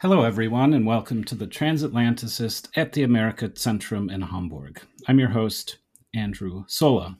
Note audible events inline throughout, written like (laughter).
Hello, everyone, and welcome to the Transatlanticist at the America Centrum in Hamburg. I'm your host, Andrew Sola.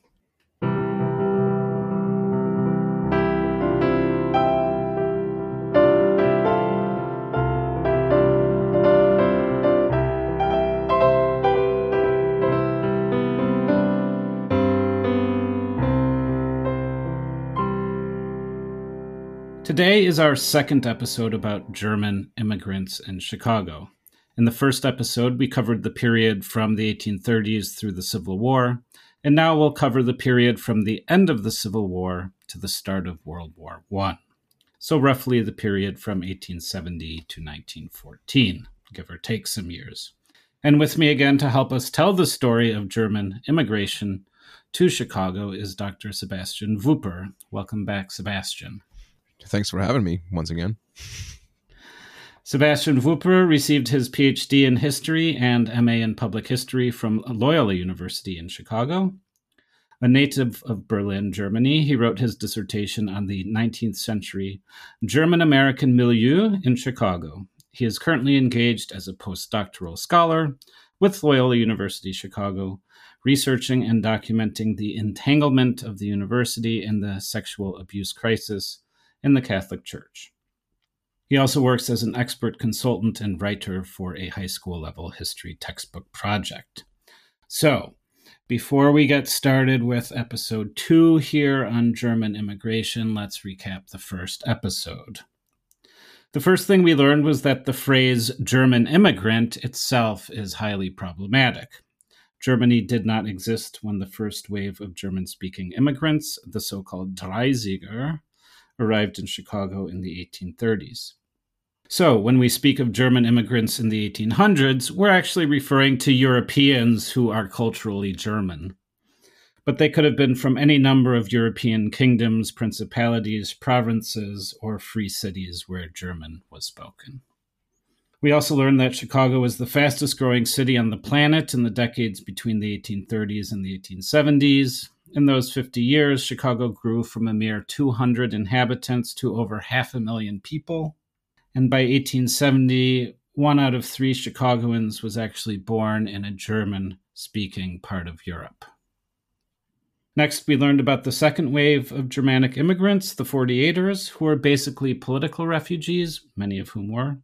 Today is our second episode about German immigrants in Chicago. In the first episode, we covered the period from the 1830s through the Civil War, and now we'll cover the period from the end of the Civil War to the start of World War I. So, roughly the period from 1870 to 1914, give or take some years. And with me again to help us tell the story of German immigration to Chicago is Dr. Sebastian Wuepper. Welcome back, Sebastian. Thanks for having me once again. Sebastian Wuepper received his PhD in history and MA in public history from Loyola University in Chicago. A native of Berlin, Germany, he wrote his dissertation on the 19th century German American milieu in Chicago. He is currently engaged as a postdoctoral scholar with Loyola University Chicago, researching and documenting the entanglement of the university in the sexual abuse crisis in the Catholic Church. He also works as an expert consultant and writer for a high school level history textbook project. So, before we get started with episode two here on German immigration, let's recap the first episode. The first thing we learned was that the phrase German immigrant itself is highly problematic. Germany did not exist when the first wave of German speaking immigrants, the so called Dreißiger, arrived in Chicago in the 1830s. So, when we speak of German immigrants in the 1800s, we're actually referring to Europeans who are culturally German. But they could have been from any number of European kingdoms, principalities, provinces, or free cities where German was spoken. We also learned that Chicago was the fastest growing city on the planet in the decades between the 1830s and the 1870s, in those 50 years, Chicago grew from a mere 200 inhabitants to over half a million people. And by 1870, one out of three Chicagoans was actually born in a German speaking part of Europe. Next, we learned about the second wave of Germanic immigrants, the 48ers, who were basically political refugees, many of whom were.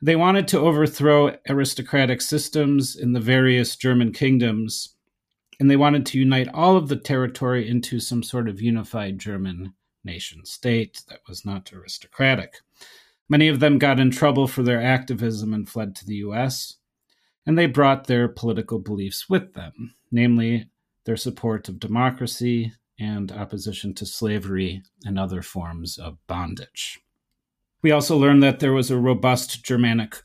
They wanted to overthrow aristocratic systems in the various German kingdoms and they wanted to unite all of the territory into some sort of unified German nation state that was not aristocratic. Many of them got in trouble for their activism and fled to the US, and they brought their political beliefs with them, namely their support of democracy and opposition to slavery and other forms of bondage. We also learned that there was a robust Germanic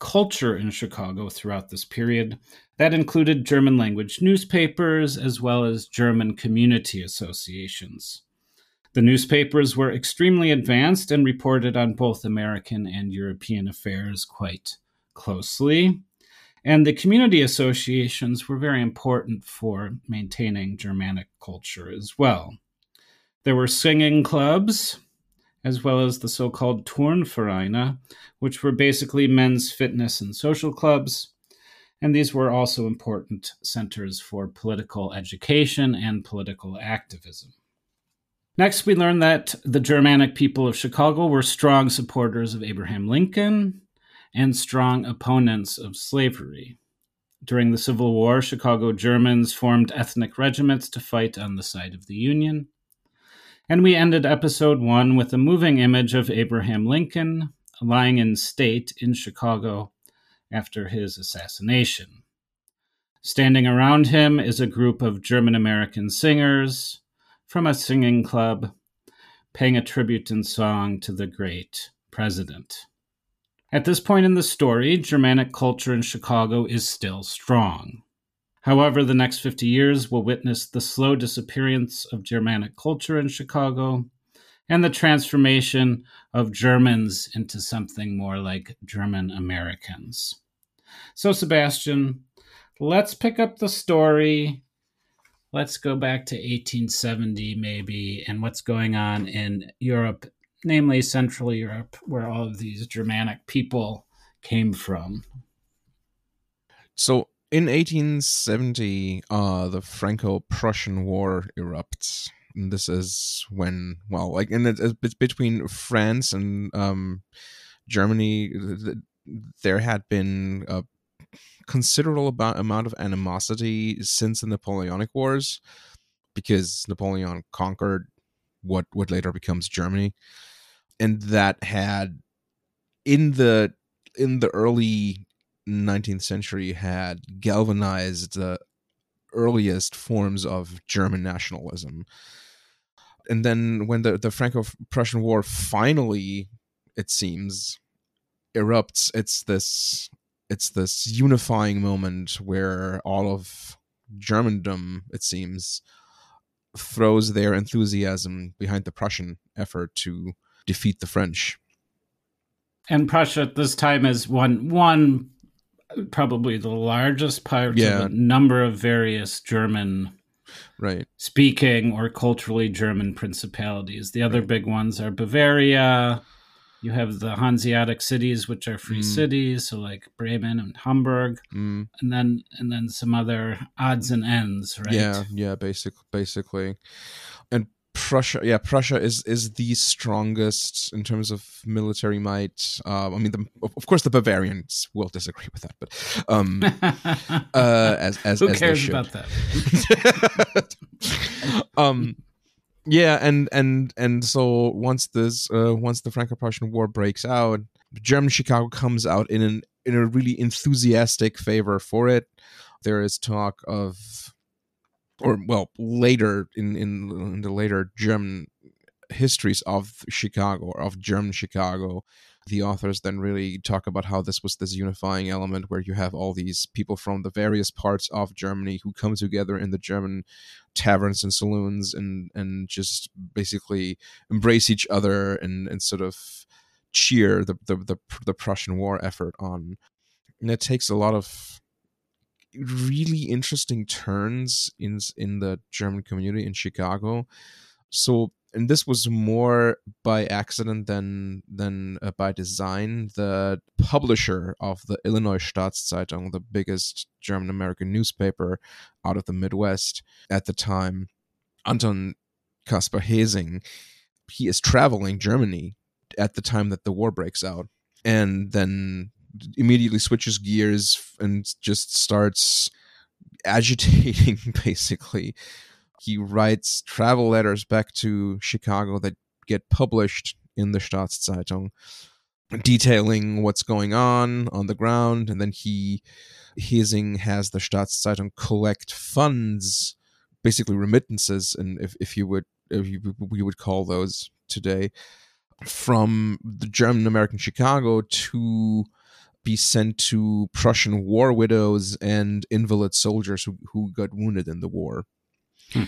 culture in Chicago throughout this period. That included German language newspapers as well as German community associations. The newspapers were extremely advanced and reported on both American and European affairs quite closely. And the community associations were very important for maintaining Germanic culture as well. There were singing clubs, as well as the so called Turnvereine, which were basically men's fitness and social clubs. And these were also important centers for political education and political activism. Next, we learned that the Germanic people of Chicago were strong supporters of Abraham Lincoln and strong opponents of slavery. During the Civil War, Chicago Germans formed ethnic regiments to fight on the side of the Union. And we ended episode one with a moving image of Abraham Lincoln lying in state in Chicago after his assassination. Standing around him is a group of German American singers from a singing club paying a tribute in song to the great president. At this point in the story, Germanic culture in Chicago is still strong. However, the next 50 years will witness the slow disappearance of Germanic culture in Chicago and the transformation of Germans into something more like German Americans. So, Sebastian, let's pick up the story. Let's go back to 1870, maybe, and what's going on in Europe namely Central Europe, where all of these Germanic people came from. So in 1870, uh, the Franco-Prussian War erupts. And this is when, well, like, and it's between France and um, Germany. There had been a considerable amount of animosity since the Napoleonic Wars, because Napoleon conquered what what later becomes Germany, and that had in the in the early 19th century had galvanized the earliest forms of German nationalism. And then when the, the Franco Prussian War finally, it seems, erupts, it's this it's this unifying moment where all of Germandom, it seems, throws their enthusiasm behind the Prussian effort to defeat the French. And Prussia at this time is one one probably the largest part yeah. of a number of various German right speaking or culturally German principalities. The other right. big ones are Bavaria. You have the Hanseatic cities, which are free mm. cities, so like Bremen and Hamburg, mm. and then and then some other odds and ends, right? Yeah, yeah, basic, basically. Prussia, yeah, Prussia is is the strongest in terms of military might. Uh, I mean, the, of course, the Bavarians will disagree with that, but um, (laughs) uh, as as who as cares about that? (laughs) um, yeah, and and and so once this uh, once the Franco-Prussian War breaks out, German Chicago comes out in an in a really enthusiastic favor for it. There is talk of or well later in, in, in the later German histories of Chicago or of German Chicago, the authors then really talk about how this was this unifying element where you have all these people from the various parts of Germany who come together in the German taverns and saloons and and just basically embrace each other and and sort of cheer the the the, the Prussian war effort on. And it takes a lot of really interesting turns in in the German community in Chicago. So, and this was more by accident than than uh, by design. The publisher of the Illinois Staatszeitung, the biggest German American newspaper out of the Midwest at the time, Anton Caspar Hesing, he is traveling Germany at the time that the war breaks out, and then immediately switches gears and just starts agitating (laughs) basically. He writes travel letters back to chicago that get published in the staatszeitung detailing what's going on on the ground and then he Hesing has the staatszeitung collect funds basically remittances and if, if you would if you, we would call those today from the german american chicago to be sent to Prussian war widows and invalid soldiers who, who got wounded in the war. Hmm.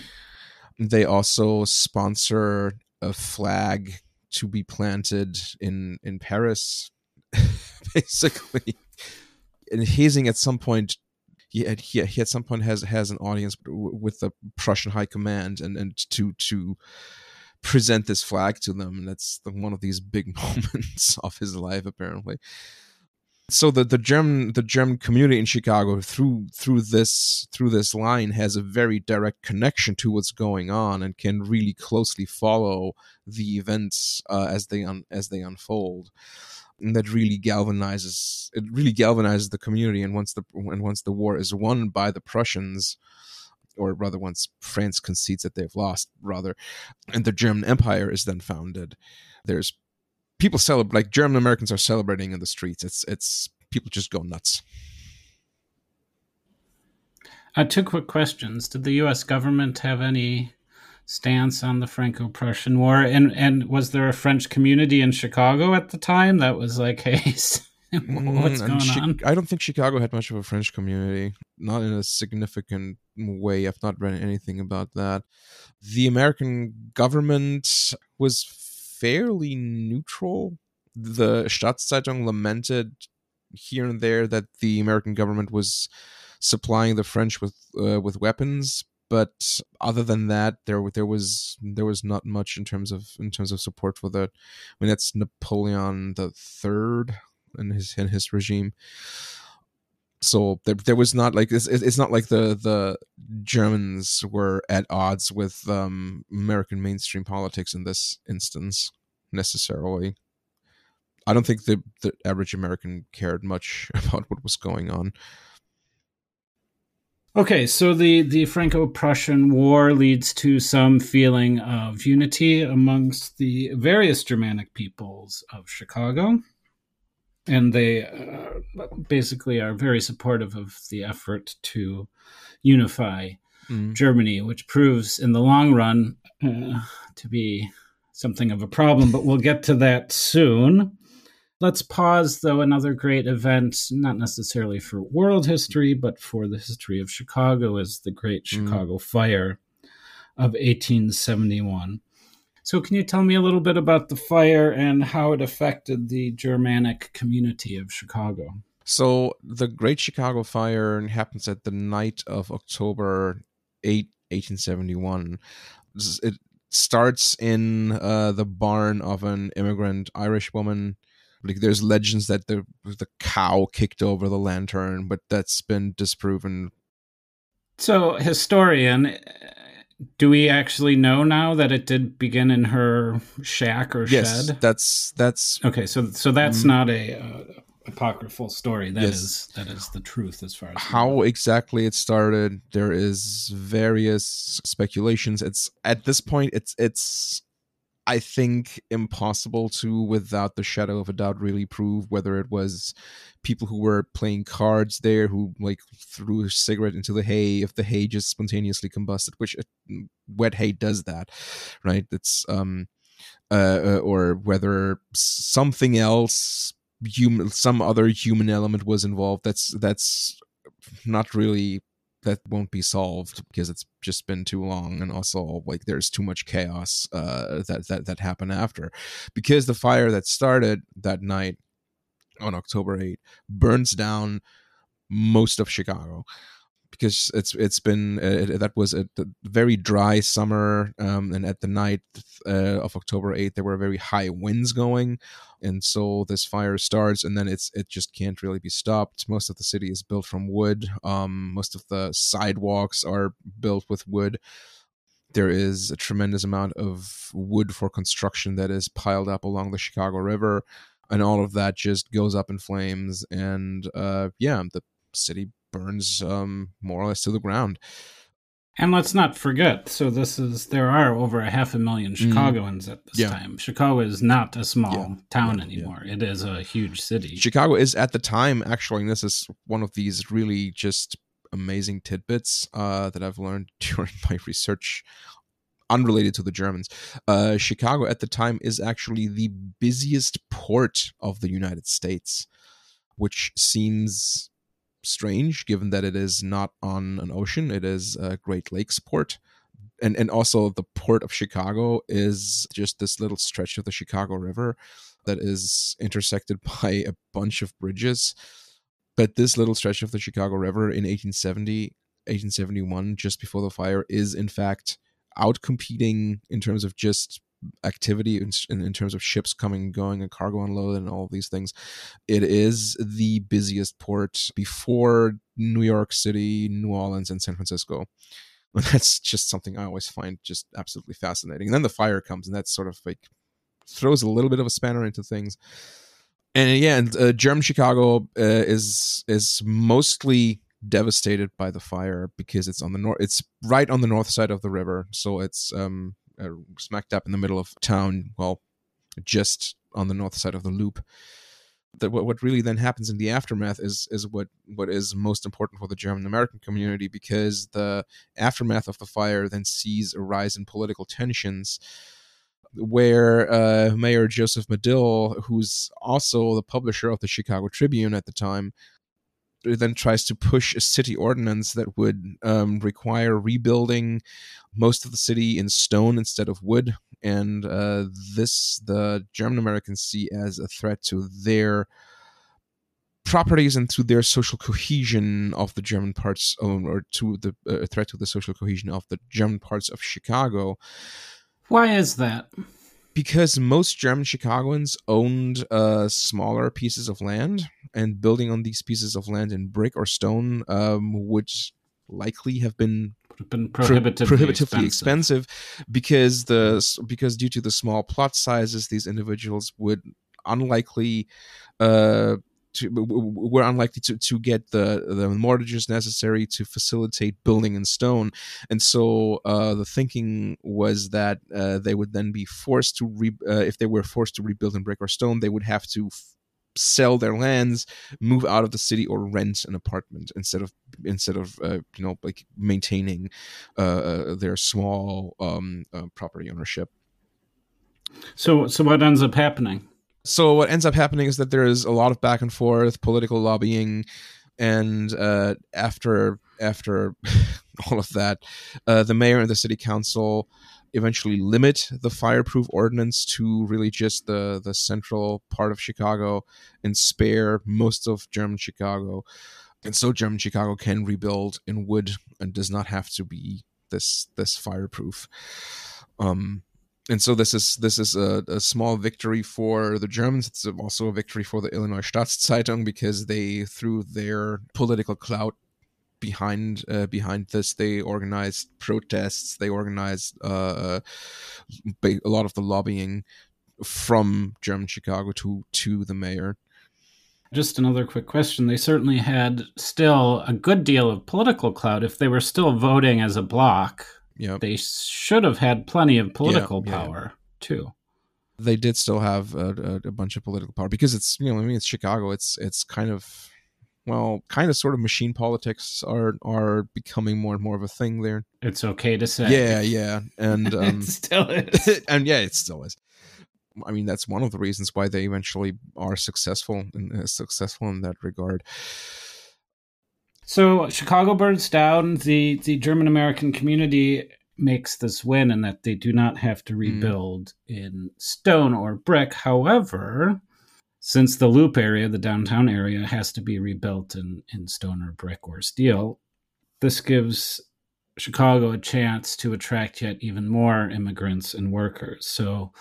They also sponsor a flag to be planted in in Paris, (laughs) basically. And Hesing at some point, he, had, he, he at some point has has an audience with the Prussian High Command and and to to present this flag to them. And that's one of these big (laughs) moments of his life, apparently so the, the German the German community in Chicago through through this through this line has a very direct connection to what's going on and can really closely follow the events uh, as they un, as they unfold. And that really galvanizes it really galvanizes the community and once the and once the war is won by the Prussians or rather once France concedes that they've lost rather and the German empire is then founded there's people celebrate like German Americans are celebrating in the streets. It's it's people just go nuts. Uh, two quick questions: Did the U.S. government have any stance on the Franco-Prussian War, and and was there a French community in Chicago at the time that was like, hey? (laughs) What's mm, going on? I don't think Chicago had much of a French community, not in a significant way. I've not read anything about that. The American government was fairly neutral. The Staatszeitung lamented here and there that the American government was supplying the French with uh, with weapons, but other than that, there there was there was not much in terms of in terms of support for that. I mean, that's Napoleon the Third and his and his regime. So there, there was not like it's, it's not like the the Germans were at odds with um, American mainstream politics in this instance necessarily. I don't think the the average American cared much (laughs) about what was going on. Okay, so the, the Franco Prussian War leads to some feeling of unity amongst the various Germanic peoples of Chicago. And they uh, basically are very supportive of the effort to unify mm. Germany, which proves in the long run uh, to be something of a problem, but we'll get to that soon. Let's pause, though, another great event, not necessarily for world history, but for the history of Chicago, is the Great mm. Chicago Fire of 1871. So, can you tell me a little bit about the fire and how it affected the Germanic community of Chicago? So, the Great Chicago Fire happens at the night of October 8, 1871. It starts in uh, the barn of an immigrant Irish woman like there's legends that the the cow kicked over the lantern, but that's been disproven. So, historian, do we actually know now that it did begin in her shack or yes, shed? that's that's okay. So, so that's mm-hmm. not a uh, apocryphal story. That yes. is that is the truth as far as how exactly it started. There is various speculations. It's at this point, it's it's I think impossible to, without the shadow of a doubt, really prove whether it was people who were playing cards there who like threw a cigarette into the hay if the hay just spontaneously combusted, which uh, wet hay does that, right? It's um, uh, uh, or whether something else, human, some other human element was involved. That's that's not really that won't be solved because it's just been too long and also like there's too much chaos uh, that that that happened after. Because the fire that started that night on October 8 burns down most of Chicago because it's it's been uh, that was a, very dry summer um, and at the night uh, of October 8th there were very high winds going and so this fire starts and then it's it just can't really be stopped. Most of the city is built from wood um, most of the sidewalks are built with wood. There is a tremendous amount of wood for construction that is piled up along the Chicago River and all of that just goes up in flames and uh, yeah the city burns um, more or less to the ground. And let's not forget, so this is there are over a half a million mm-hmm. Chicagoans mm. at this yeah. time. Chicago is not a small yeah. town yeah. anymore. It is a huge city. Chicago is at the time actually, and this is one of these really just amazing tidbits uh, that I've learned (laughs) during my research unrelated to the Germans. Uh, Chicago at the time is actually the busiest port of the United States, which seems strange given that it is not on an ocean it is a great lakes port. And and also the port of chicago is just this little stretch of the chicago river that is intersected (laughs) by a bunch of bridges. But this little stretch of the chicago river in 1870 1871 just before the fire is in fact out competing in terms of just activity in, in, terms of ships coming and going and cargo unload and all these things. It is the busiest port before New York City, New Orleans, and San Francisco. And (laughs) that's just something I always find just absolutely fascinating. And then the fire comes, and that's sort of like throws a little bit of a spanner into things. And yeah, and uh, German Chicago uh, is is mostly devastated by the fire because it's on the north. It's right on the north side of the river, so it's um, uh, smack dab in the middle of town. Well, just on the north side of the loop. That what, what really then happens in the aftermath is is what what is most important for the German American community because the aftermath of the fire then sees a rise in political tensions where uh, Mayor Joseph Medill, who's also the publisher of the Chicago Tribune at the time, then tries to push a city ordinance that would um, require rebuilding most of the city in stone instead of wood. And uh, this, the German Americans see as a threat to their properties and to their social cohesion of the German parts, or to the uh, threat to the social cohesion of the German parts of Chicago. Why is that? Because most German Chicagoans owned uh, smaller pieces of land, and building on these pieces of land in brick or stone um, would likely have been been prohibitively, prohibitively expensive. expensive. because the because due to the small plot sizes, these individuals would unlikely uh, to, were unlikely to, to get the, the mortgages necessary to facilitate building in stone. And so uh, the thinking was that uh, they would then be forced to, re- uh, if they were forced to rebuild in brick or stone, they would have to f- sell their lands, move out of the city, or rent an apartment instead of instead of uh, you know like maintaining uh, uh, their small um, property ownership. So, so what ends up happening? So what ends up happening is that there is a lot of back and forth, political lobbying, and uh, after after (laughs) all of that, uh, the mayor and the city council eventually limit the fireproof ordinance to really just the the central part of Chicago and spare most of German Chicago. And so German Chicago can rebuild in wood and does not have to be this this fireproof. Um, and so this is this is a, a, small victory for the Germans. It's also a victory for the Illinois Staatszeitung because they, through their political clout behind uh, behind this, they organized protests. They organized uh, a lot of the lobbying from German Chicago to to the mayor. Just another quick question. They certainly had still a good deal of political clout if they were still voting as a bloc yeah. They should have had plenty of political yeah, power yeah. too. They did still have a, a, bunch of political power because it's you know I mean it's Chicago. It's it's kind of well kind of sort of machine politics are are becoming more and more of a thing there. It's okay to say. Yeah, yeah, and (laughs) um, it still (laughs) is, and yeah, it still is. I mean, that's one of the reasons why they eventually are successful and uh, successful in that regard. So Chicago burns down. The the German American community makes this win in that they do not have to hmm. rebuild mm. in stone or brick. However, since the loop area, the downtown area, has to be rebuilt in, in stone or brick or steel, this gives Chicago a chance to attract yet even more immigrants and workers. So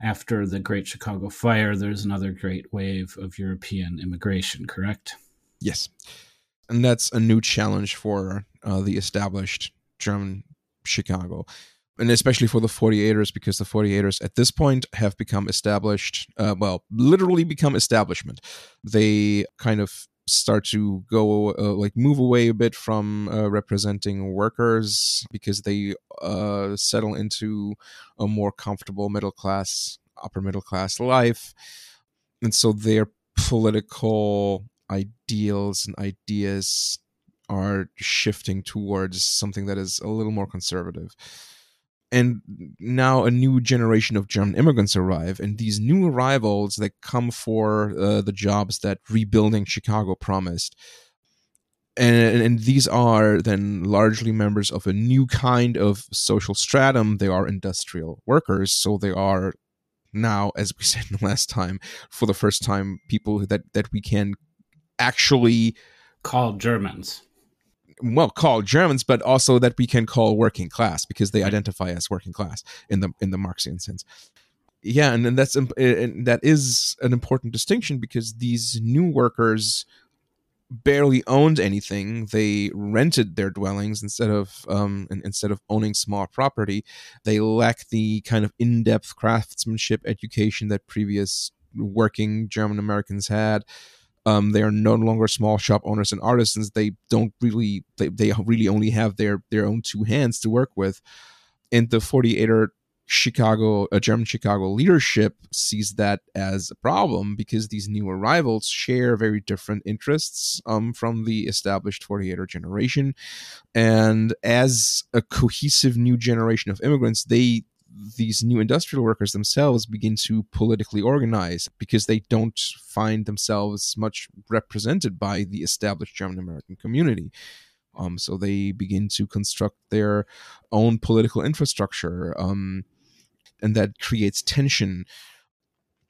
after the Great Chicago Fire, there's another great wave of European immigration, correct? Yes and that's a new challenge for uh, the established German Chicago, and especially for the 48ers because the 48ers at this point have become established. Uh, well, literally become establishment. They kind of start to go uh, like move away a bit from uh, representing workers because they uh, settle into a more comfortable middle class upper middle class life and so their political ideals and ideas are shifting towards something that is a little more conservative. And now a new generation of German immigrants arrive, and these new arrivals that come for uh, the jobs that rebuilding Chicago promised. And, and, these are then largely members of a new kind of social stratum. They are industrial workers, so they are now, as we (laughs) said last time, for the first time, people that that we can actually called Germans. Well, called Germans, but also that we can call working class because they identify as working class in the in the Marxian sense. Yeah, and, and that's and that is an important distinction because these new workers barely owned anything. They rented their dwellings instead of um, instead of owning small property. They lack the kind of in-depth craftsmanship education that previous working German Americans had. Um, they are no longer small shop owners and artisans. They don't really they, they really only have their their own two hands to work with. And the 48er Chicago, uh, German Chicago leadership sees that as a problem because these new arrivals share very different interests um, from the established 48er generation. And as a cohesive new generation of immigrants, they these new industrial workers themselves begin to politically organize because they don't find themselves much represented by the established German American community. Um, so they begin to construct their own political infrastructure, um, and that creates tension.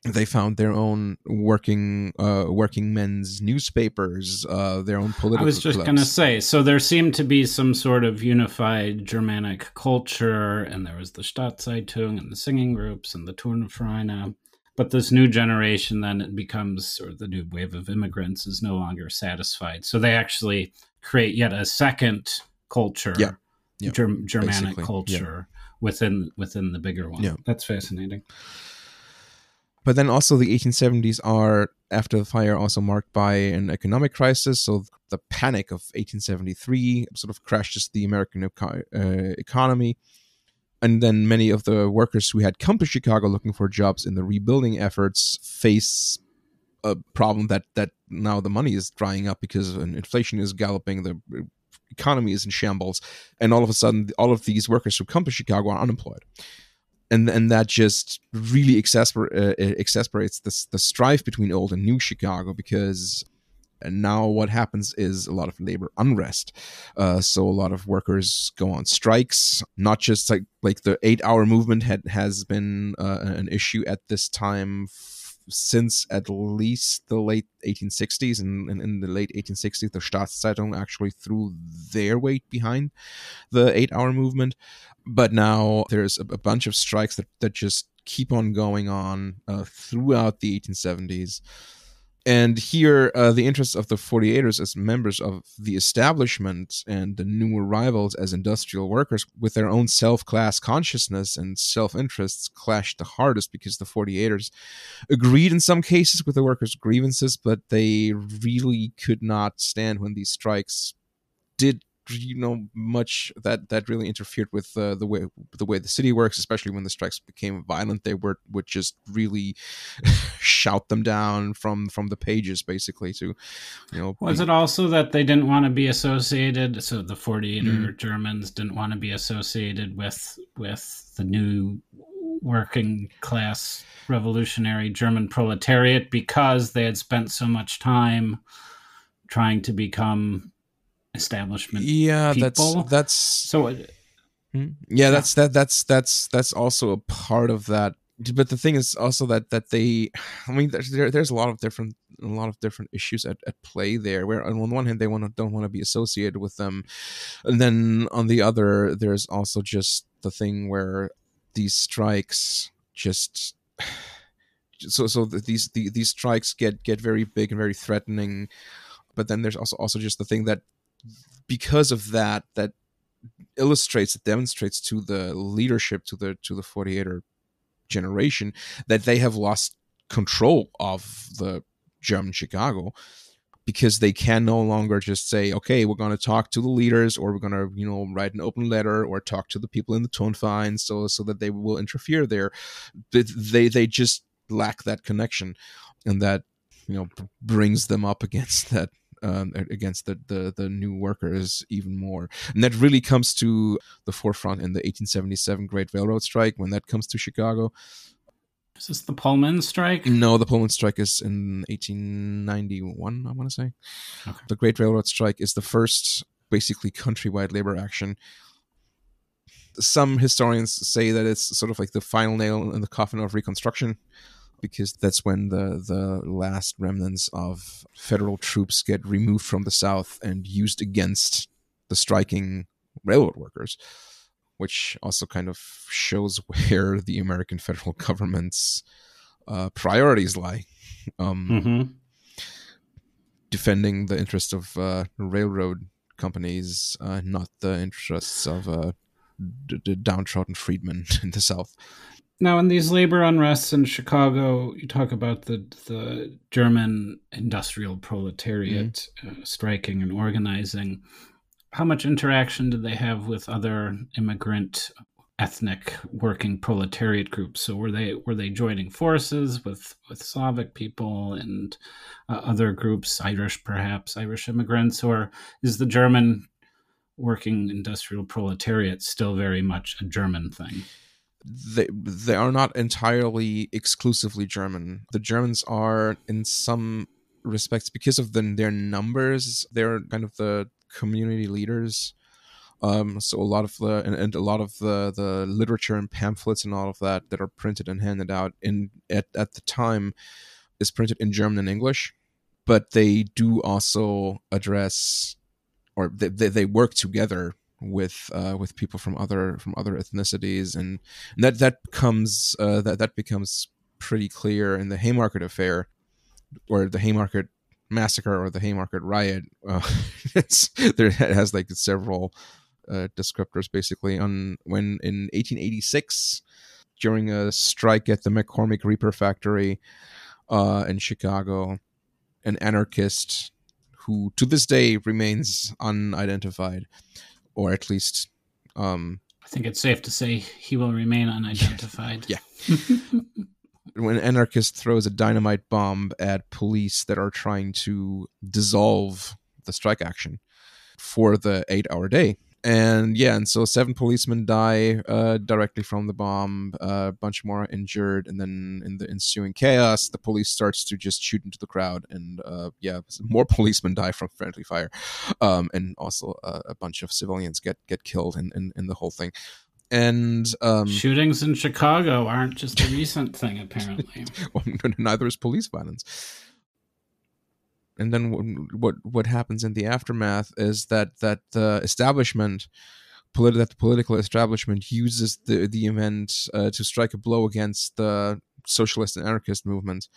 They found their own working uh, working men's newspapers, uh, their own political. I was just going to say, so there seemed to be some sort of unified Germanic culture, and there was the Staatszeitung and the singing groups and the Turnvereine. But this new generation, then it becomes, or the new wave of immigrants, is no longer satisfied. So they actually create yet a second culture, yeah. yeah. Germ- Germanic Basically, culture yeah. within within the bigger one. Yeah. That's fascinating. But then also the 1870s are after the fire also marked by an economic crisis. So the panic of 1873 sort of crashes the American eco- uh, economy. And then many of the workers who had come to Chicago looking for jobs in the rebuilding efforts face a problem that that now the money is drying up because inflation is galloping, the economy is in shambles, and all of a sudden, all of these workers who come to Chicago are unemployed and and that just really exasper- uh, exasperates the the strife between old and new Chicago because now what happens is a lot of labor unrest. Uh, so a lot of workers go on strikes. Not just like like the eight hour movement had has been uh, an issue at this time. Since at least the late 1860s and, and in the late 1860s the Staatszeitung actually threw their weight behind the eight hour movement but now there's a, a, bunch of strikes that, that just keep on going on uh, throughout the 1870s. And here, uh, the interests of the 48ers as members of the establishment and the new arrivals as industrial workers with their own self class consciousness and self interests clashed the hardest because the 48ers agreed in some cases with the workers' grievances, but they really could not stand when these strikes did you know much that that really interfered with uh, the way the way the city works especially when the strikes became violent they were would just really (laughs) shout them down from from the pages basically to you know was be, it also that they didn't want to be associated so the 48 mm-hmm. germans didn't want to be associated with with the new working class revolutionary german proletariat because they had spent so much time trying to become establishment. Yeah, people. that's that's so. Hmm? yeah, that's that that's that's that's also a part of that. But the thing is also that that they, I mean, there's there, there's a lot of different a lot of different issues at, at play there. Where on one hand they want to don't want to be associated with them, and then on the other there's also just the thing where these strikes just (sighs) so so these the, these strikes get get very big and very threatening but then there's also also just the thing that because of that that illustrates it demonstrates to the leadership to the to the 48er generation that they have lost control of the German Chicago because they can no longer just say, okay, we're going to talk to the leaders, or we're going to, you know, write an open letter, or talk to the people in the Turnverein, so so that they will interfere there. They they just lack that connection, and that you know brings them up (laughs) against that um, against the, the, the new workers even more. And that really comes to the forefront in the 1877 Great Railroad Strike when that comes to Chicago. Is this the Pullman strike? No, the Pullman strike is in 1891, I want to say. Okay. The Great Railroad Strike is the first basically countrywide labor action. Some historians say that it's sort of like the final nail in the coffin of Reconstruction because that's when the the last remnants of federal troops get removed from the south and used against the striking railroad workers which also kind of shows (laughs) where the american federal (laughs) government's uh, priorities lie um, mm-hmm. defending the interests of uh, railroad companies uh, not the interests of uh, d- d- downtrodden freedmen (laughs) in the south now, in these labor unrests in Chicago, you talk about the the German industrial proletariat mm-hmm. uh, striking and organizing. How much interaction did they have with other immigrant ethnic working proletariat groups? So were they were they joining forces with with Slavic people and uh, other groups, Irish perhaps, Irish immigrants, or is the German working industrial proletariat still very much a German thing? They they are not entirely exclusively German. The Germans are in some respects because of the, their numbers. They're kind of the community leaders Um, so a lot of the and, and, a lot of the the literature and pamphlets and all of that that are printed and handed out in at, at the time is printed in German and English, but they do also address or they, they, they work together with uh, with people from other from other ethnicities and, and that that comes uh, that that becomes pretty clear in the Haymarket affair or the Haymarket massacre or the Haymarket riot. Uh, (laughs) it's there it has like several uh, descriptors basically on when in 1886 during a strike at the McCormick Reaper factory uh, in Chicago, an anarchist who to this day remains unidentified, or at least. Um, I think it's safe to say he will remain unidentified. (laughs) yeah. (laughs) when an anarchist throws a dynamite bomb at police that are trying to dissolve the strike action for the eight hour day and yeah, and so seven policemen die uh, directly from the bomb. Uh, a bunch more are injured, and then in the ensuing chaos, the police starts to just shoot into the crowd, and uh, yeah, (laughs) more policemen die from friendly fire, um, and also uh, a bunch of civilians get get killed in in, in the whole thing. And um, shootings in Chicago aren't just a recent thing, apparently. (laughs) well, neither is police violence and then what what happens in the aftermath is that that the establishment politi- that the political establishment uses the the event uh, to strike a blow against the socialist and anarchist movement.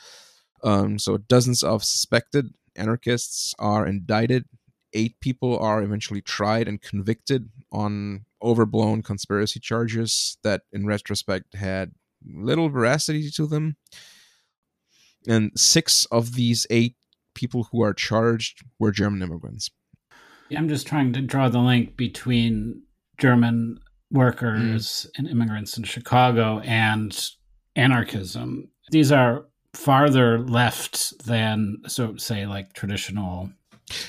Um, so dozens of suspected anarchists are indicted. Eight people are eventually tried and convicted on overblown conspiracy charges that in retrospect had little veracity to them. And six of these eight people who are charged were German immigrants. I'm just trying to draw the link between German workers mm. and immigrants in Chicago and anarchism. These are farther left than, so say, like traditional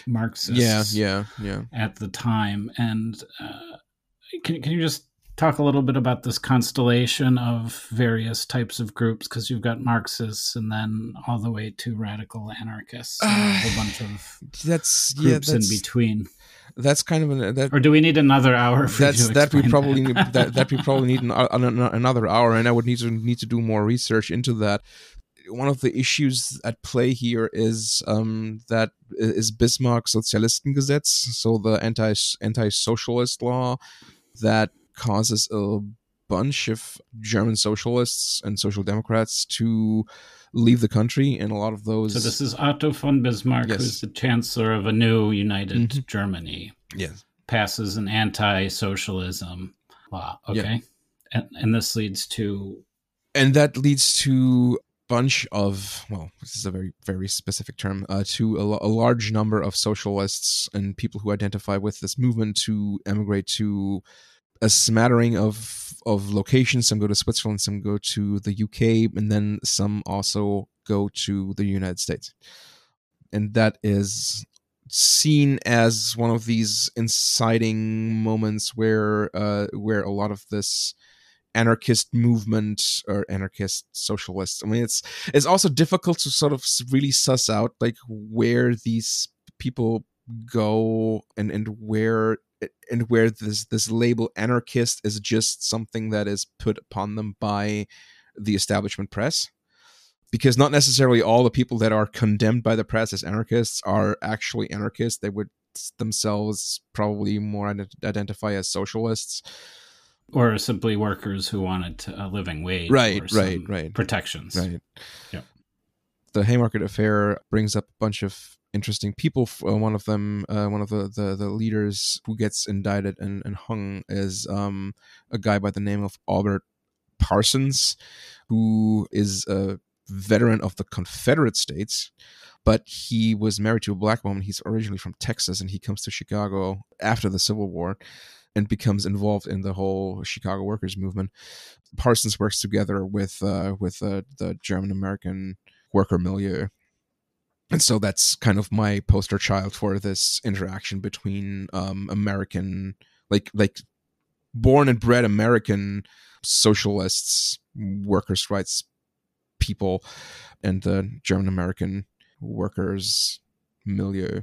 Marxists. Yeah, yeah, yeah. At the time, and uh, can can you just talk a little bit about this constellation of various types of groups because you've got Marxists and then all the way to radical anarchists, uh, a whole bunch of (sighs) that's groups yeah, that's, in between. That's kind of an that, or do we need another hour? that's that we probably that? Need, that, that we probably need (laughs) an, an, another hour, and I would need to need to do more research into that. One of the issues at play here is um, that is Bismarck Sozialistengesetz, so the anti anti socialist law that causes a bunch of German socialists and social democrats to leave the country, and a lot of those. So this is Otto von Bismarck, yes. who's the chancellor of a new united mm-hmm. Germany. Yes, passes an anti-socialism law. Okay, yeah. and, and this leads to, and that leads to bunch of well this is a very very specific term uh, to a, a, large number of socialists and people who identify with this movement to emigrate to a smattering of of locations. Some go to Switzerland, some go to the UK, and then some also go to the United States. And that is seen as one of these inciting moments where uh, where a lot of this anarchist movement or anarchist socialists. I mean, it's it's also difficult to sort of really suss out like where these people go and and where and where this this label anarchist is just something that is put upon them by the establishment press. Because not necessarily all the people that are condemned by the press as anarchists are actually anarchists. They would themselves probably more identify as socialists. Or simply workers who wanted a living wage right right right. protections. Right. Yeah the haymarket affair brings up a bunch of interesting people. Uh, one of them, uh, one of the, the, the leaders who gets indicted and, and hung is um, a guy by the name of Albert Parsons, who is a veteran of the Confederate States. But he was married to a black woman. He's originally from Texas, and he comes to Chicago after the Civil War and becomes involved in the whole Chicago workers movement. Parsons works together with uh, with uh, the German American worker milieu and so that's kind of my poster child for this interaction between um, American, like like born and bred American socialists, workers' rights people, and the German American workers milieu.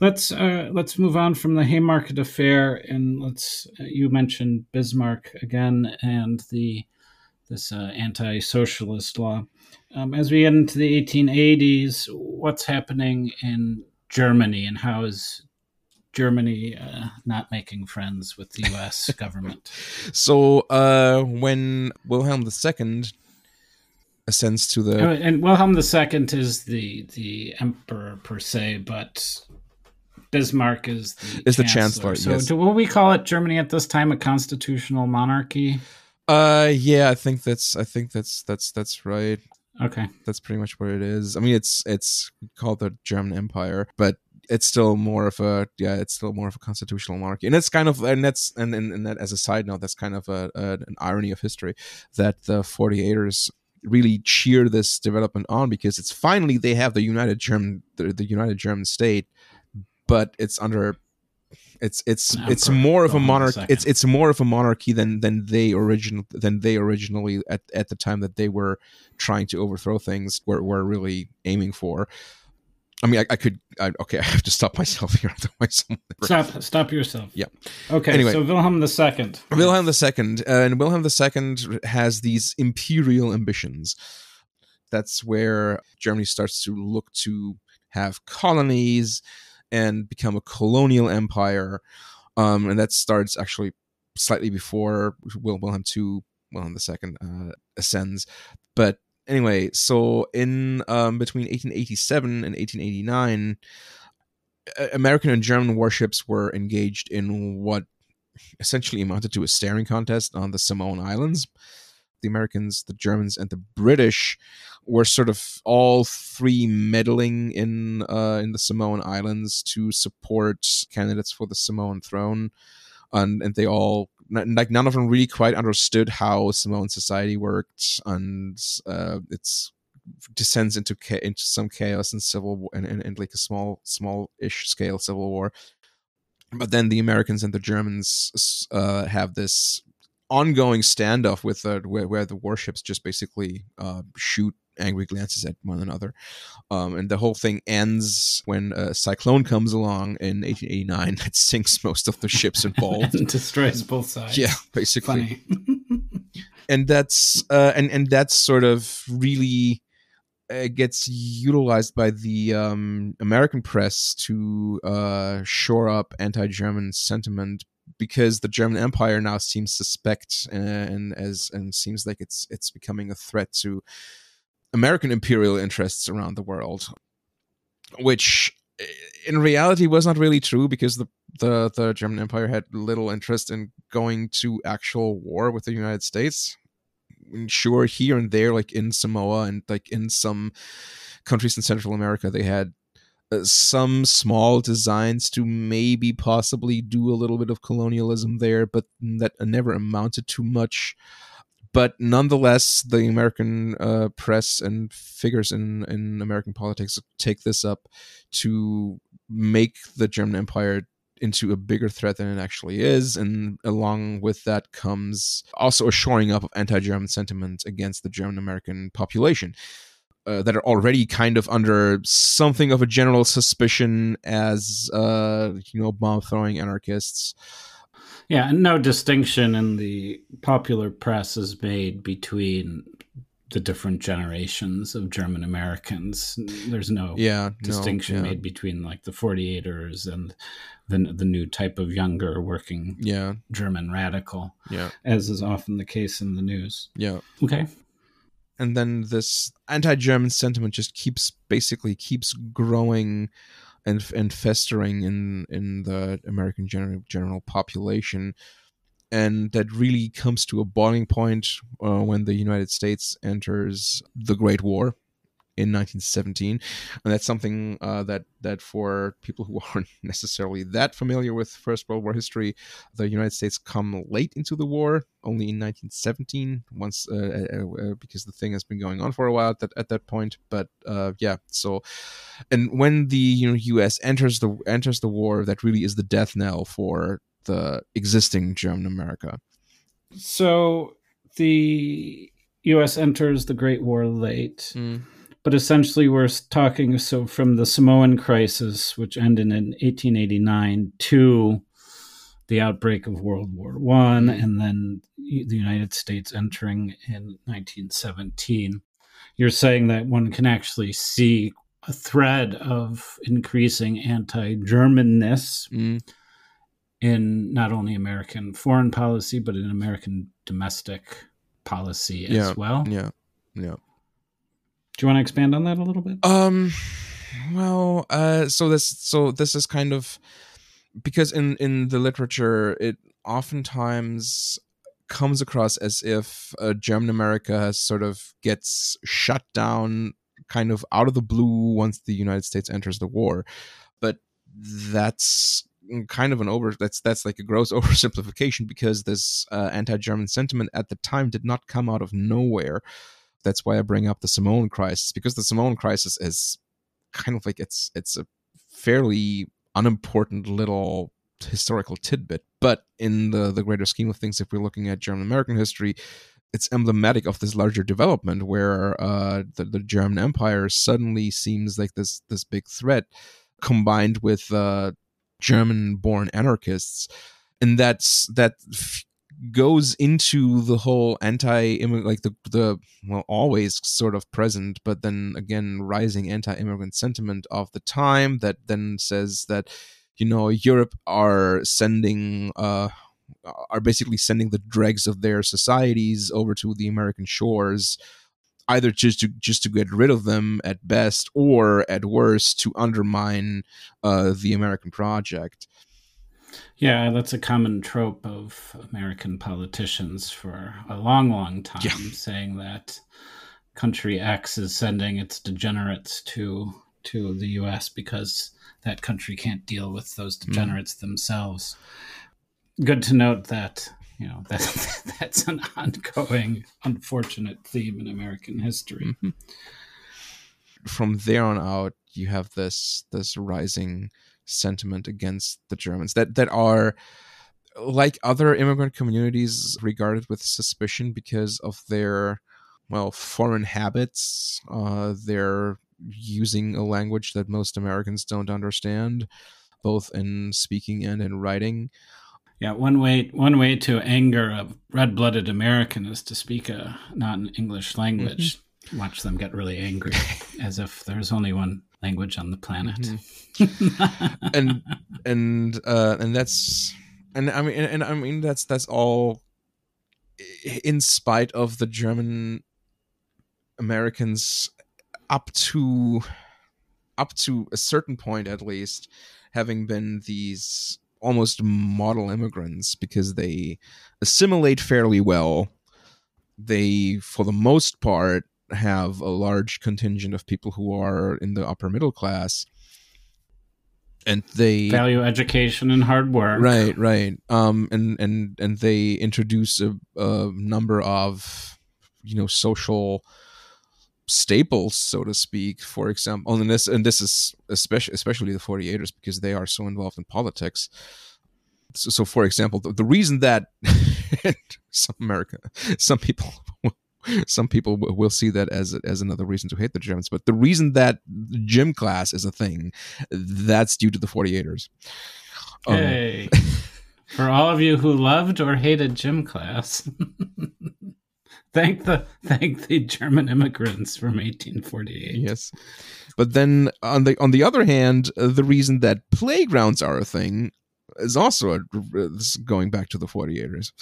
let's uh, let's move on from the Haymarket affair, and let's. Uh, you mentioned Bismarck again, and the this uh, anti-socialist law. Um, as we get into the 1880s, what's happening in Germany, and how is Germany uh, not making friends with the U.S. (laughs) government? So uh, when Wilhelm II ascends to the Oh, and Wilhelm II is the the emperor per se, but Bismarck is the Is the chancellor, So, yes. do will we call it Germany at this time a constitutional monarchy? Uh yeah i think that's i think that's that's that's right. Okay, that's pretty much what it is. I mean it's it's called the german empire but it's still more of a yeah it's still more of a constitutional monarchy. And it's kind of and that's and and, and that as a side note that's kind of a, a an irony of history that the 48ers really cheer this development on because it's finally they have the united german the, the united german state but it's under it's it's it's more of a Wilhelm monarch it's it's more of a monarchy than than they original than they originally at, at the time that they were trying to overthrow things were, were really aiming for i mean i, I could I, okay (laughs) i have to stop myself here (laughs) otherwise stop stop yourself. Yeah. Okay, Anyway. so Wilhelm II. Wilhelm II, uh, and Wilhelm II has these imperial ambitions. That's where Germany starts to look to have colonies and become a colonial empire, um, and that starts actually slightly before Wil- Wilhelm II, Wilhelm II uh, ascends. But anyway, so in um, between 1887 and 1889, uh, American and German warships were engaged in what essentially amounted to a staring contest on the Samoan Islands. The Americans, the Germans, and the British were sort of all three meddling in uh, in the Samoan Islands to support candidates for the Samoan throne, and and they all like none of them really quite understood how Samoan society worked, and uh, it's descends into cha- into some chaos and civil war and, and, and like a small small ish scale civil war. But then the Americans and the Germans uh, have this ongoing standoff with uh, where, where the warships just basically uh, shoot angry glances at one another, um, and the whole thing ends when a cyclone comes along in 1889 that (laughs) sinks most of the ships involved. and (laughs) destroys both sides. yeah, basically (laughs) and that's uh, and and that's sort of really uh, gets utilized by the um, American press to uh, shore up anti-German sentiment because the German Empire now seems suspect uh, and as and seems like it's it's becoming a threat to American imperial interests around the world, which uh, in reality was not really true because the the, the German Empire had little interest in going to actual war with the United States. Sure here and there like in samoa and like in some countries in central america they had some small designs to maybe possibly do a little bit of colonialism there but that never amounted to much but nonetheless the american uh, press and figures in in american politics take this up to make the german empire into a bigger threat than it actually is. And along with that comes also a shoring up of anti German sentiment against the German American population. Uh, that are already kind of under something of a general suspicion as, uh, you know, bomb throwing anarchists. Yeah, and no distinction in the popular press is made between the different generations of German Americans. There's no Yeah, no, distinction yeah. made between like the 48ers and the the new type of younger working Yeah, German radical, yeah, as is often the case in the news. yeah. Okay. And then this anti-German sentiment just keeps basically keeps growing and and festering in in the American general general population, and that really comes to a boiling point uh, when the United States enters the Great War in 1917, and that's something uh, that that for people who (laughs) aren't necessarily that familiar with First World War history, the United States come late into the war, only in 1917, once uh, uh, uh, because the thing has been going on for a while at that, at that point. But uh, yeah, so and when the you know U.S. enters the enters the war, that really is the death knell for the existing German America. So the U.S. enters the Great War late, but essentially we're talking so from the Samoan crisis, which ended in 1889, to the outbreak of World War One, and then the United States entering in 1917. You're saying that one can actually see a thread of increasing anti-Germanness Mm. in not only American foreign policy but in American domestic policy as Yeah, well. Yeah. Yeah. Do you want to expand on that a little bit? Um well, uh so this so this is kind of because in in the literature it oftentimes comes across as if uh, German America sort of gets shut down kind of out of the blue once the United States enters the war. But that's kind of an over that's that's like a gross (laughs) oversimplification because this uh, anti-German sentiment at the time did not come out of nowhere. That's why I bring up the Samoan crisis because the Samoan crisis is kind of like it's it's a fairly unimportant little historical tidbit, but in the the greater scheme of things, if we're looking at German American history, it's emblematic of this larger development where uh, the, the German Empire suddenly seems like this this big threat, combined with uh, German-born anarchists, and that's that f- goes into the whole anti like the the well always sort of present but then again rising anti-immigrant sentiment of the time that then says that you know Europe are sending uh are basically sending the dregs of their societies over to the American shores either just to just to get rid of them at best or at worst to undermine uh the American project Yeah, that's a common trope of American politicians for a long, long time, Yeah. saying that country X is sending its degenerates to to the U.S. because that country can't deal with those degenerates themselves. Good to note that you know (laughs) that that's an ongoing, unfortunate theme in American history. Mhm. From there on out, you have this this rising sentiment against the Germans that that are like other immigrant communities regarded with suspicion because of their well foreign habits. Uh, they're using a language that most Americans don't understand, both in speaking and in writing. Yeah, one way one way to anger a red-blooded American is to speak a non-English language. Watch them get really angry, (laughs) as if there's only one language on the planet. (laughs) and and uh and that's and i mean and, and i mean that's that's all in spite of the german americans up to up to a certain point at least having been these almost model immigrants because they assimilate fairly well they for the most part have a large contingent of people who are in the upper middle class and they Value education and hard work. right right um and and and they introduce a, a number of you know social staples so to speak for example and this and this is especially especially the 48ers because they are so involved in politics so, so for example the, the reason that (laughs) some america some people some people will see that as as another reason to hate the germans but the reason that gym class is a thing that's due to the 48ers Um, Hey. (laughs) For all of you who loved or hated gym class, (laughs) thank the thank the German immigrants from 1848. yes but then on the on the other hand uh, the reason that playgrounds are a thing is also a, is going back to the 48ers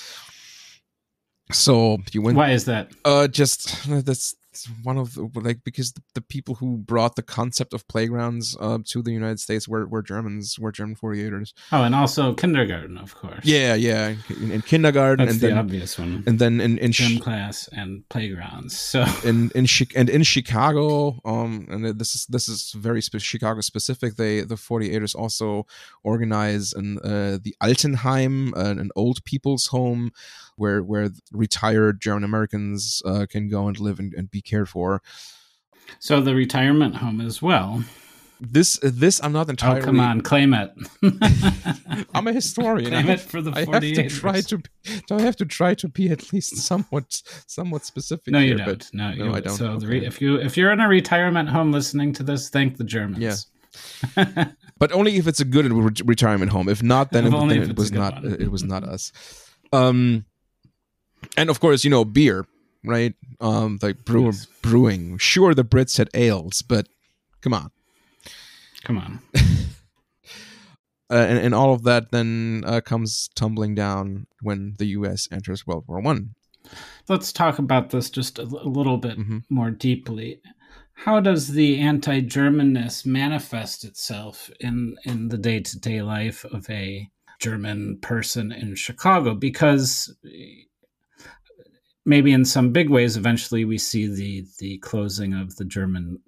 so you went Why is that? uh just that's one of the, like because the, the people who brought the concept of playgrounds uh, to the united states were, were germans were german 48ers Oh, and also kindergarten, of course. yeah yeah in, in kindergarten that's and the then obvious one. and then in in, Gym Chi- class and playgrounds. So in in Chi- and in Chicago, um, and this is this is very spe- Chicago specific. They the 48ers also organize an uh, the Altenheim, uh, an old people's home, where where retired German Americans uh, can go and live and, and be cared for. So the retirement home as well this this I'm not entirely. Oh, come on, claim it. (laughs) I'm a historian. claim I it have, for the 48 I have to try to. Do I have to try to be at least somewhat somewhat specific. No, you here, don't. No, no, you, I don't. So the Okay. re- if you if you're in a retirement home listening to this, thank the Germans. Yeah. (laughs) but only if it's a good re- retirement home. If not, then, If it, then it was not. one. It was not us. Um, and of course, you know, beer, right? Um, like brew, Yes. brewing. Sure, the Brits had ales, but come on. Come on. (laughs) Uh, and, and all of that then uh, comes tumbling down when the U.S. enters World War One. Let's talk about this just a, l- little bit Mhm. more deeply. How does the anti-Germanness manifest itself in in the day-to-day life of a German person in Chicago? Because maybe in some big ways, eventually we see the the closing of the German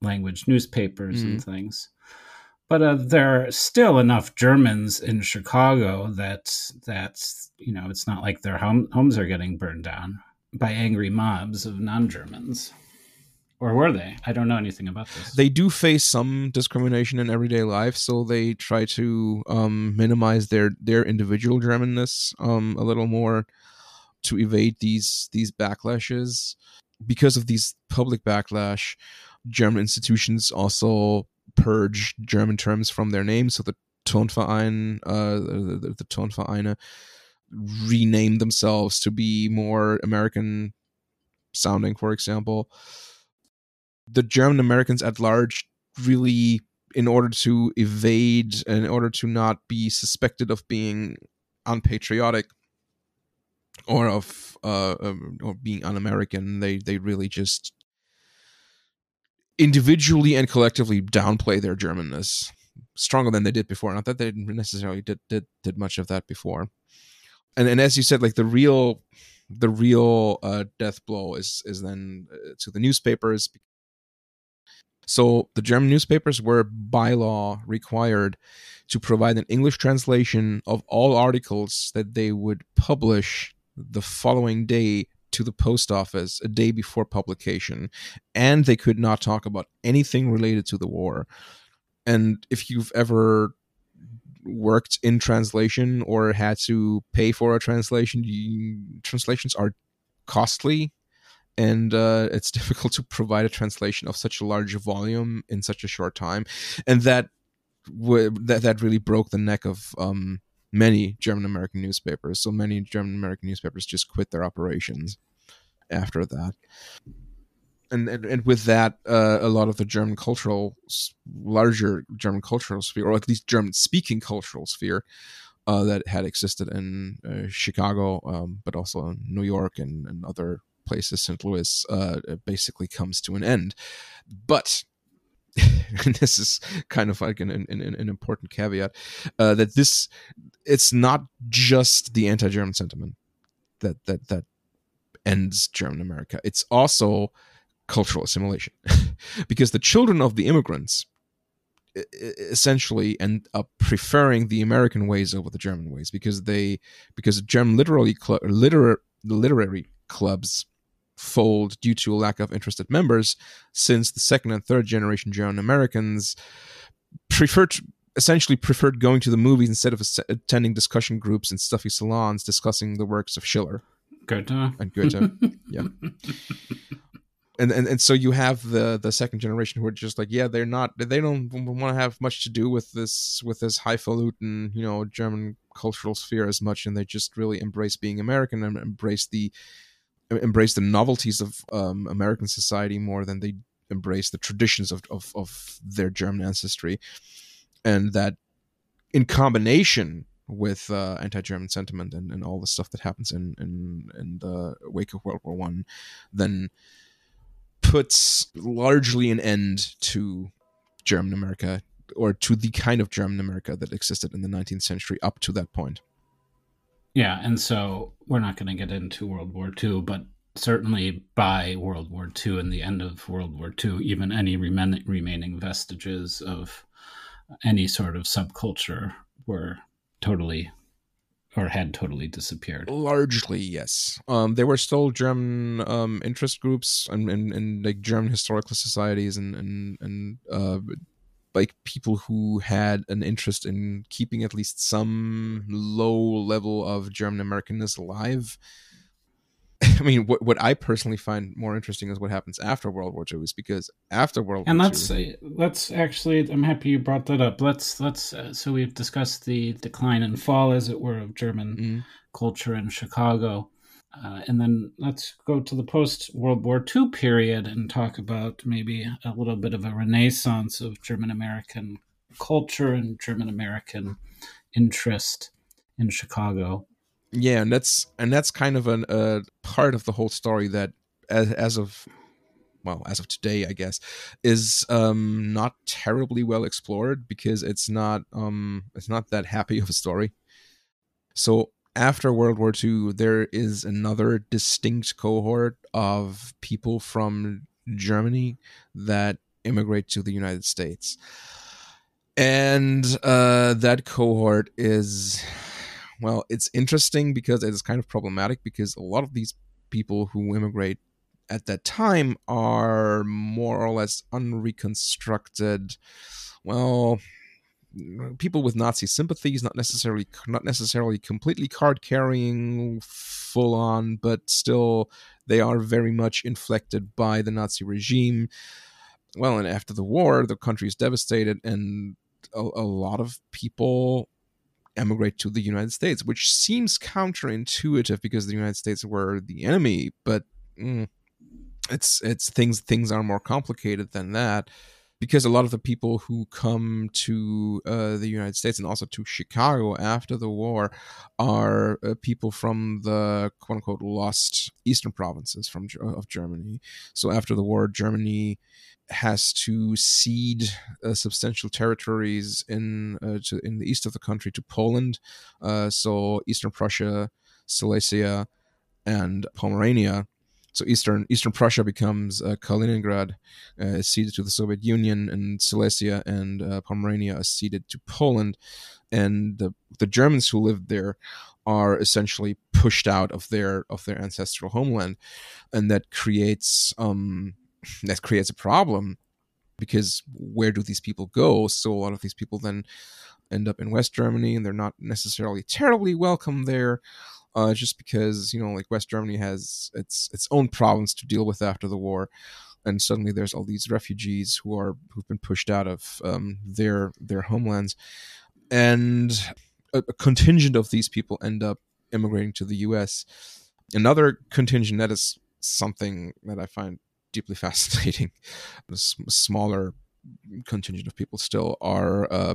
language newspapers and things. But uh, there are still enough Germans in Chicago that that's you know it's not like their home, homes are getting burned down by angry mobs of non-Germans, or were they? I don't know anything about this. They do face some discrimination in everyday life, so they try to um, minimize their their individual Germanness um, a little more to evade these these backlashes. Because of these public backlash, German institutions also purge German terms from their names. So the Turnverein, uh, the, the, the Turnvereine, themselves to be more American sounding, for example. The German Americans at large really, in order to evade, in order to not be suspected of being unpatriotic or of uh, um, or being un-American, they they really just individually and collectively downplay their Germanness stronger than they did before. Not that they necessarily did did did much of that before. And and as you said, like the real the real uh, death blow is is then uh, to the newspapers. So the German newspapers were by law required to provide an English translation of all articles that they would publish the following day to the post office a day before publication and they could not talk about anything related to the war. And if you've ever worked in translation or had to pay for a translation you, translations are costly and uh, it's (laughs) difficult to provide a translation of such a large volume in such a short time. And that w- that that really broke the neck of um, many German American newspapers. So many German American newspapers just quit their operations after that. And, and, and with that, uh, a lot of the German cultural, larger German cultural sphere, or at least German speaking cultural sphere, uh, that had existed in uh, Chicago, um, but also in New York and, and other places, St. Louis, uh, basically comes to an end. But and (laughs) this is kind of like an, an, an an important caveat uh, that this it's not just the anti-German sentiment that that that ends German America. It's also cultural assimilation (laughs) because the children of the immigrants essentially end up preferring the American ways over the German ways because they because German literary cl- liter- literary clubs fold due to a lack of interested members since the second and third generation German Americans preferred essentially preferred going to the movies instead of attending discussion groups and stuffy salons discussing the works of Schiller Goethe. and Goethe. yeah. (laughs) And, and and so you have the the second generation who are just like yeah they're not they don't want to have much to do with this with this highfalutin you know German cultural sphere as much and they just really embrace being American and embrace the embrace the novelties of um, American society more than they embrace the traditions of, of, of their German ancestry, and that in combination with uh, anti-German sentiment and, and all the stuff that happens in in, in the wake of World War One, then puts largely an end to German America or to the kind of German America that existed in the 19th century up to that point. Yeah, and so we're not going to get into World War II, but certainly by World War II and the end of World War II, even any remen- remaining vestiges of any sort of subculture were totally or had totally disappeared. Largely, yes. Um, there were still German um, interest groups and, and, and like German historical societies and and and uh, like people who had an interest in keeping at least some low level of German Americanness alive. (laughs) I mean, what what I personally find more interesting is what happens after World War II, is because after World and War let's II, let's actually, I'm happy you brought that up. Let's let's uh, so we've discussed the decline and fall, as it were, of German Mhm. culture in Chicago, uh, and then let's go to the post World War II period and talk about maybe a little bit of a renaissance of German American culture and German American interest in Chicago. yeah, and that's and that's kind of a part of the whole story that as as of well as of today i guess is um not terribly well explored because it's not um it's not that happy of a story so after world war ii there is another distinct cohort of people from germany that immigrate to the united states. And uh that cohort is well it's interesting because it is kind of problematic because a lot of these people who immigrate at that time are more or less unreconstructed. Well people with nazi sympathies not necessarily not necessarily completely card carrying full on but still they are very much inflected by the nazi regime. Well and after the war the country is devastated and a, a lot of people emigrate to the united states which seems counterintuitive because the united states were the enemy but mm, it's it's things things are more complicated than that because a lot of the people who come to uh, the United States and also to Chicago after the war are uh, people from the quote unquote lost eastern provinces from of Germany. So after the war, Germany has to cede uh, substantial territories in uh, to, in the east of the country to Poland. Uh, so Eastern Prussia, Silesia, and Pomerania so eastern eastern Prussia becomes uh, Kaliningrad, uh, is ceded to the Soviet Union, and Silesia and uh, Pomerania are ceded to Poland, and the the Germans who lived there are essentially pushed out of their of their ancestral homeland, and that creates um, that creates a problem because where do these people go? So a lot of these people then end up in West Germany, and they're not necessarily terribly welcome there uh, just because you know like West Germany has its its own problems to deal with after the war, and suddenly there's all these refugees who are who've been pushed out of um, their their homelands, and a, a contingent of these people end up immigrating to the U.S. Another contingent that is something that I find deeply (laughs) fascinating. A smaller contingent of people still are uh,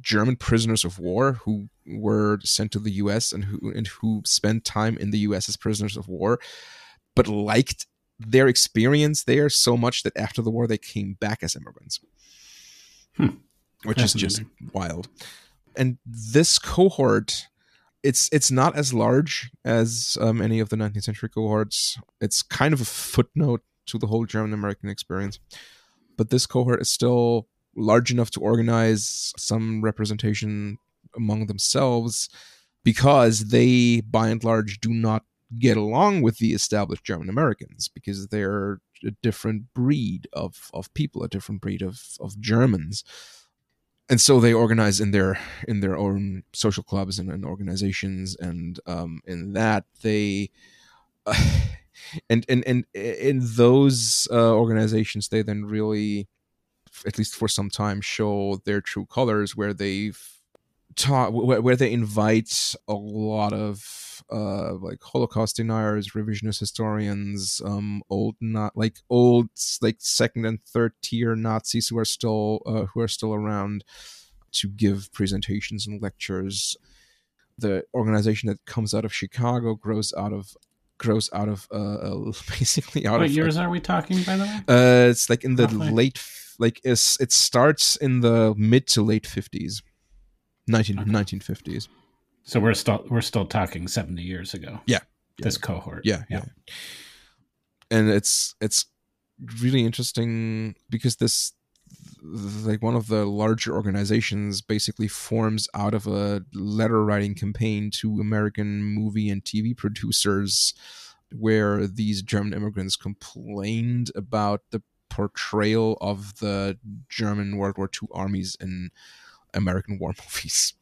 German prisoners of war who were sent to the U.S. and who and who spent time in the U.S. as prisoners of war, but liked their experience there so much that after the war they came back as immigrants, Hmm. which is just wild. And this cohort, it's it's not as large as um, any of the 19th century cohorts. It's kind of a footnote to the whole German American experience, but this cohort is still large enough to organize some representation among themselves because they by and large do not get along with the established German Americans because they're a different breed of, of people, a different breed of, of Germans. And so they organize in their in their own social clubs and, and organizations, and um, in that they, uh, (sighs) and and and in those uh, organizations, they then really at least for some time show their true colors where they've taught where, where they invite a lot of uh like holocaust deniers revisionist historians um old not like old like second and third tier nazis who are still uh, who are still around to give presentations and lectures. The organization that comes out of chicago grows out of grows out of uh (laughs) basically out what of What years are we talking, by the way? uh it's like in the late like it's, it starts in the mid to late 50s 19, Okay. 1950s So we're still we're still talking seventy years ago. Yeah. This cohort. yeah, yeah and it's it's really interesting because this like one of the larger organizations basically forms out of a letter writing campaign to american movie and tv producers where these german immigrants complained about the portrayal of the German World War II armies in American war (laughs) movies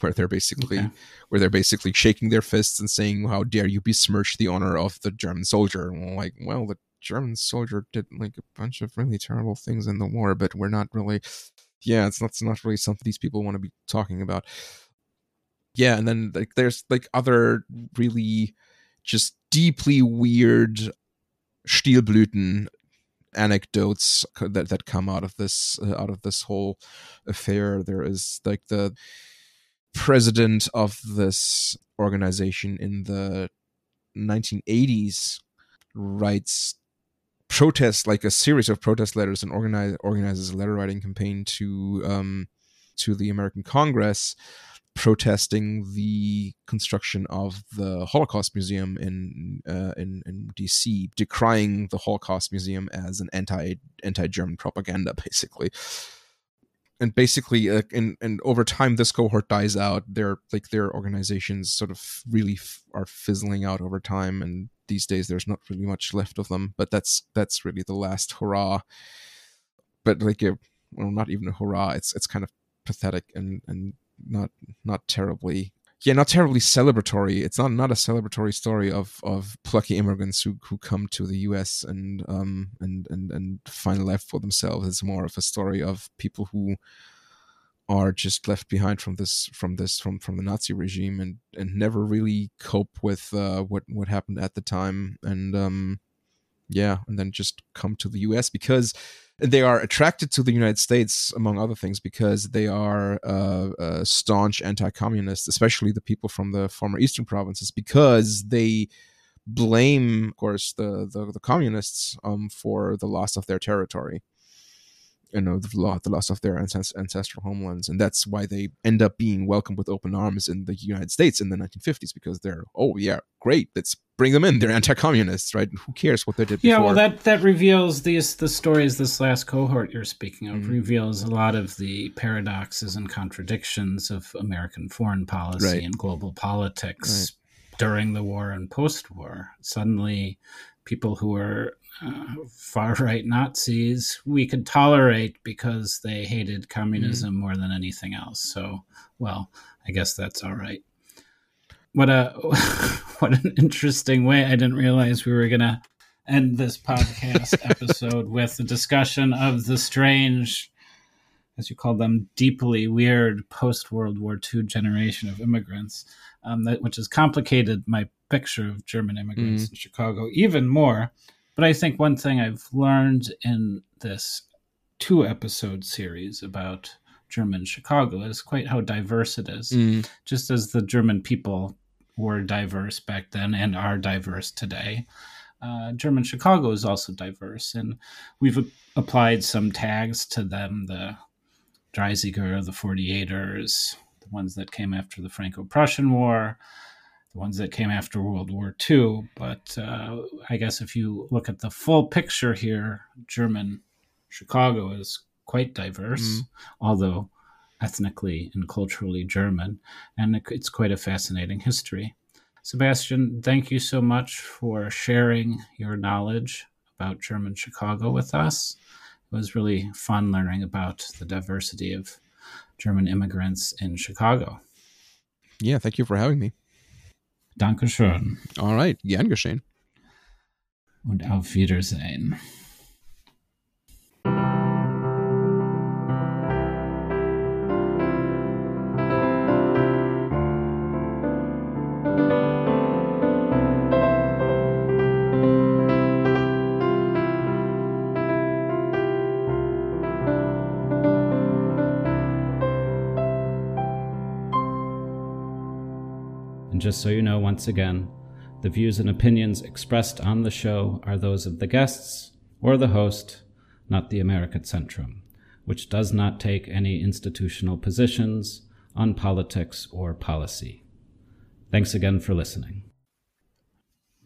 where they're basically okay. where they're basically shaking their fists and saying how dare you besmirch the honor of the German soldier and like well the German soldier did like a bunch of really terrible things in the war but we're not really yeah it's not, it's not really something these people want to be talking about. Yeah and then like there's like other really just deeply weird Stilblüten anecdotes that that come out of this uh, out of this whole affair. There is like the president of this organization in the 1980s writes protest like a series of protest letters and organize, organizes a letter writing campaign to um, to the American Congress protesting the construction of the Holocaust Museum in uh, in, in DC, decrying the Holocaust Museum as an anti anti German propaganda, (laughs) basically. And basically, uh, and and over time, this cohort dies out. Their like their organizations sort of really f- are fizzling out over time, and these days there's not really much left of them. But that's that's really the last hurrah. But like, a, well, not even a hurrah. It's it's kind of pathetic and and not not terribly yeah not terribly celebratory it's not not a celebratory story of of plucky immigrants who who come to the US and um and and and find life for themselves it's more of a story of people who are just left behind from this from this from from the Nazi regime and and never really cope with uh what what happened at the time. And um yeah and then just come to the US because they are attracted to the United States, among other things, because they are uh, uh, staunch anti-communists, especially the people from the former eastern provinces, because they blame, of course, the the, the communists um, for the loss of their territory you know the, loss, the loss of their ancestral homelands and that's why they end up being welcomed with open arms in the united states in the 1950s because they're oh yeah great let's bring them in they're anti-communists right who cares what they did yeah well that that reveals these the stories this last cohort you're speaking of mm-hmm. reveals a lot of the paradoxes and contradictions of american foreign policy right. and global politics right. during the war and post-war suddenly people who were uh, far right Nazis we could tolerate because they hated communism mm-hmm. more than anything else. So, well, I guess that's all right. What a (laughs) what an interesting way! I didn't realize we were gonna end this podcast (laughs) episode with a discussion of the strange, as you call them, deeply weird post World War II generation of immigrants, um, that, which has complicated my picture of German immigrants mm. in Chicago even more but I think one thing I've learned in this two episode series about German Chicago is quite how diverse it is. Mm. Just as the German people were diverse back then and are diverse today, uh, German Chicago is also diverse. And we've applied some tags to them the Dreißiger, the 48ers, the ones that came after the Franco Prussian War the ones that came after World War II. But uh, I guess if you look at the full picture here, German Chicago is quite diverse, mm. although ethnically and culturally German, and it's quite a fascinating history. Sebastian, thank you so much for sharing your knowledge about German Chicago with us. It was really fun learning about the diversity of German immigrants in Chicago. Yeah, thank you for having me. Dankeschön. Alright, gern geschehen. Und auf Wiedersehen. Just so you know, once again, the views and opinions expressed on the show are those of the guests or the host, not the American Centrum, which does not take any institutional positions on politics or policy. Thanks again for listening.